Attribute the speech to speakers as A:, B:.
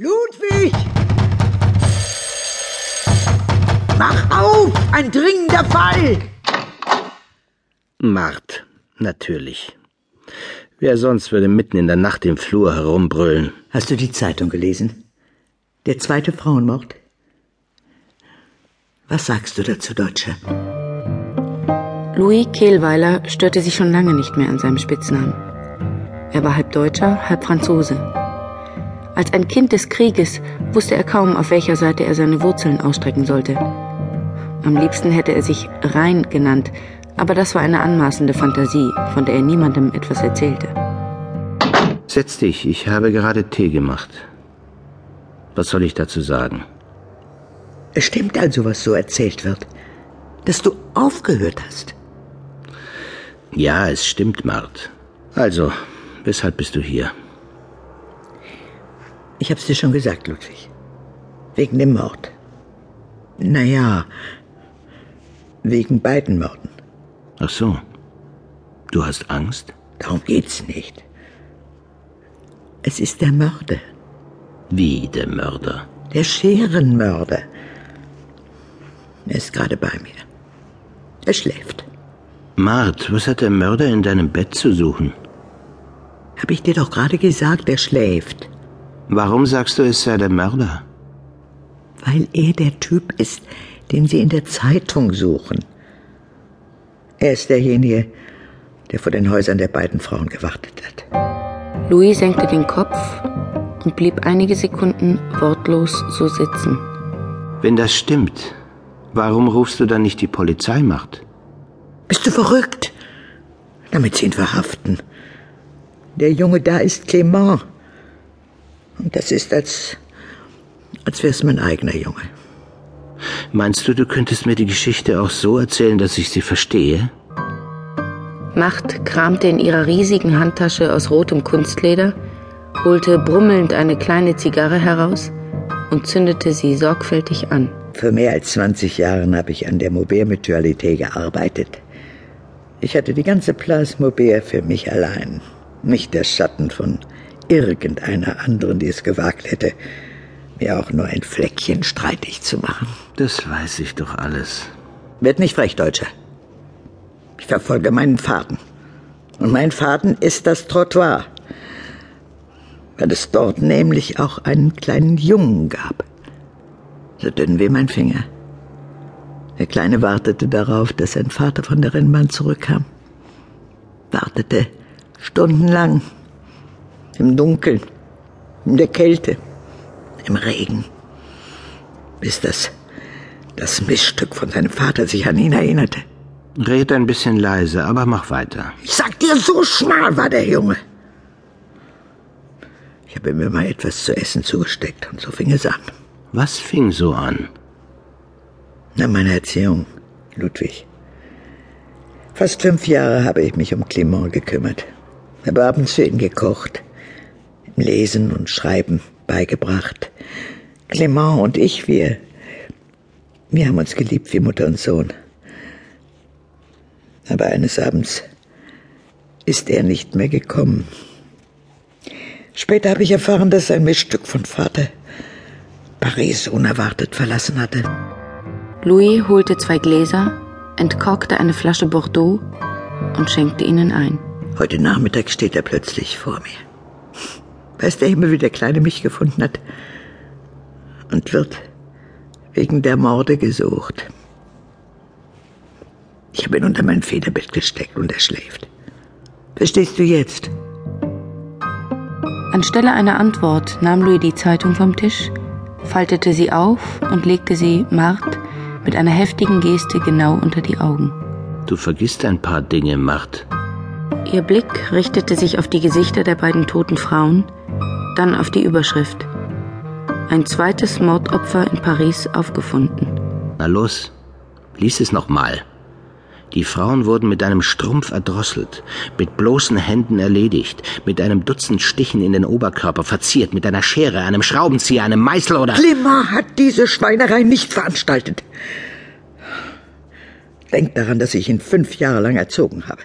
A: Ludwig! Mach auf! Ein dringender Fall!
B: Mart, natürlich. Wer sonst würde mitten in der Nacht im Flur herumbrüllen?
A: Hast du die Zeitung gelesen? Der zweite Frauenmord? Was sagst du dazu, Deutsche?
C: Louis Kehlweiler störte sich schon lange nicht mehr an seinem Spitznamen. Er war halb Deutscher, halb Franzose. Als ein Kind des Krieges wusste er kaum, auf welcher Seite er seine Wurzeln ausstrecken sollte. Am liebsten hätte er sich Rhein genannt, aber das war eine anmaßende Fantasie, von der er niemandem etwas erzählte.
B: Setz dich, ich habe gerade Tee gemacht. Was soll ich dazu sagen?
A: Es stimmt also, was so erzählt wird, dass du aufgehört hast.
B: Ja, es stimmt, Mart. Also, weshalb bist du hier?
A: Ich hab's dir schon gesagt, Ludwig. Wegen dem Mord. Naja, wegen beiden Morden.
B: Ach so. Du hast Angst?
A: Darum geht's nicht. Es ist der Mörder.
B: Wie der Mörder?
A: Der Scherenmörder. Er ist gerade bei mir. Er schläft.
B: Mart, was hat der Mörder in deinem Bett zu suchen?
A: Hab ich dir doch gerade gesagt, er schläft.
B: Warum sagst du, es sei der Mörder?
A: Weil er der Typ ist, den sie in der Zeitung suchen. Er ist derjenige, der vor den Häusern der beiden Frauen gewartet hat.
C: Louis senkte den Kopf und blieb einige Sekunden wortlos so sitzen.
B: Wenn das stimmt, warum rufst du dann nicht die Polizeimacht?
A: Bist du verrückt? Damit sie ihn verhaften. Der Junge da ist Clement. Und das ist, als, als wär's mein eigener Junge.
B: Meinst du, du könntest mir die Geschichte auch so erzählen, dass ich sie verstehe?
C: Macht kramte in ihrer riesigen Handtasche aus rotem Kunstleder, holte brummelnd eine kleine Zigarre heraus und zündete sie sorgfältig an.
A: Für mehr als 20 Jahre habe ich an der Maubert Mutualité gearbeitet. Ich hatte die ganze Place Maubert für mich allein. Nicht der Schatten von irgendeiner anderen, die es gewagt hätte, mir auch nur ein Fleckchen streitig zu machen.
B: Das weiß ich doch alles.
A: Werd nicht frech, Deutscher. Ich verfolge meinen Faden. Und mein Faden ist das Trottoir. Weil es dort nämlich auch einen kleinen Jungen gab. So dünn wie mein Finger. Der Kleine wartete darauf, dass sein Vater von der Rennbahn zurückkam. Wartete stundenlang. Im Dunkeln, in der Kälte, im Regen. Bis das, das Missstück von seinem Vater sich an ihn erinnerte.
B: Red ein bisschen leise, aber mach weiter.
A: Ich sag dir, so schmal war der Junge. Ich habe ihm immer etwas zu essen zugesteckt und so fing es an.
B: Was fing so an?
A: Na, meine Erziehung, Ludwig. Fast fünf Jahre habe ich mich um Clement gekümmert. Habe abends für ihn gekocht, Lesen und Schreiben beigebracht. Clement und ich, wir, wir haben uns geliebt wie Mutter und Sohn. Aber eines Abends ist er nicht mehr gekommen. Später habe ich erfahren, dass sein Missstück von Vater Paris unerwartet verlassen hatte.
C: Louis holte zwei Gläser, entkorkte eine Flasche Bordeaux und schenkte ihnen ein.
A: Heute Nachmittag steht er plötzlich vor mir. Weiß der Himmel, wie der Kleine mich gefunden hat. Und wird wegen der Morde gesucht. Ich habe ihn unter mein Federbett gesteckt und er schläft. Verstehst du jetzt?
C: Anstelle einer Antwort nahm Louis die Zeitung vom Tisch, faltete sie auf und legte sie Mart mit einer heftigen Geste genau unter die Augen.
B: Du vergisst ein paar Dinge, Mart.
C: Ihr Blick richtete sich auf die Gesichter der beiden toten Frauen, dann auf die Überschrift. Ein zweites Mordopfer in Paris aufgefunden.
B: Na los, lies es nochmal. Die Frauen wurden mit einem Strumpf erdrosselt, mit bloßen Händen erledigt, mit einem Dutzend Stichen in den Oberkörper verziert, mit einer Schere, einem Schraubenzieher, einem Meißel oder...
A: Clement hat diese Schweinerei nicht veranstaltet. Denk daran, dass ich ihn fünf Jahre lang erzogen habe.